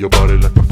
your body like a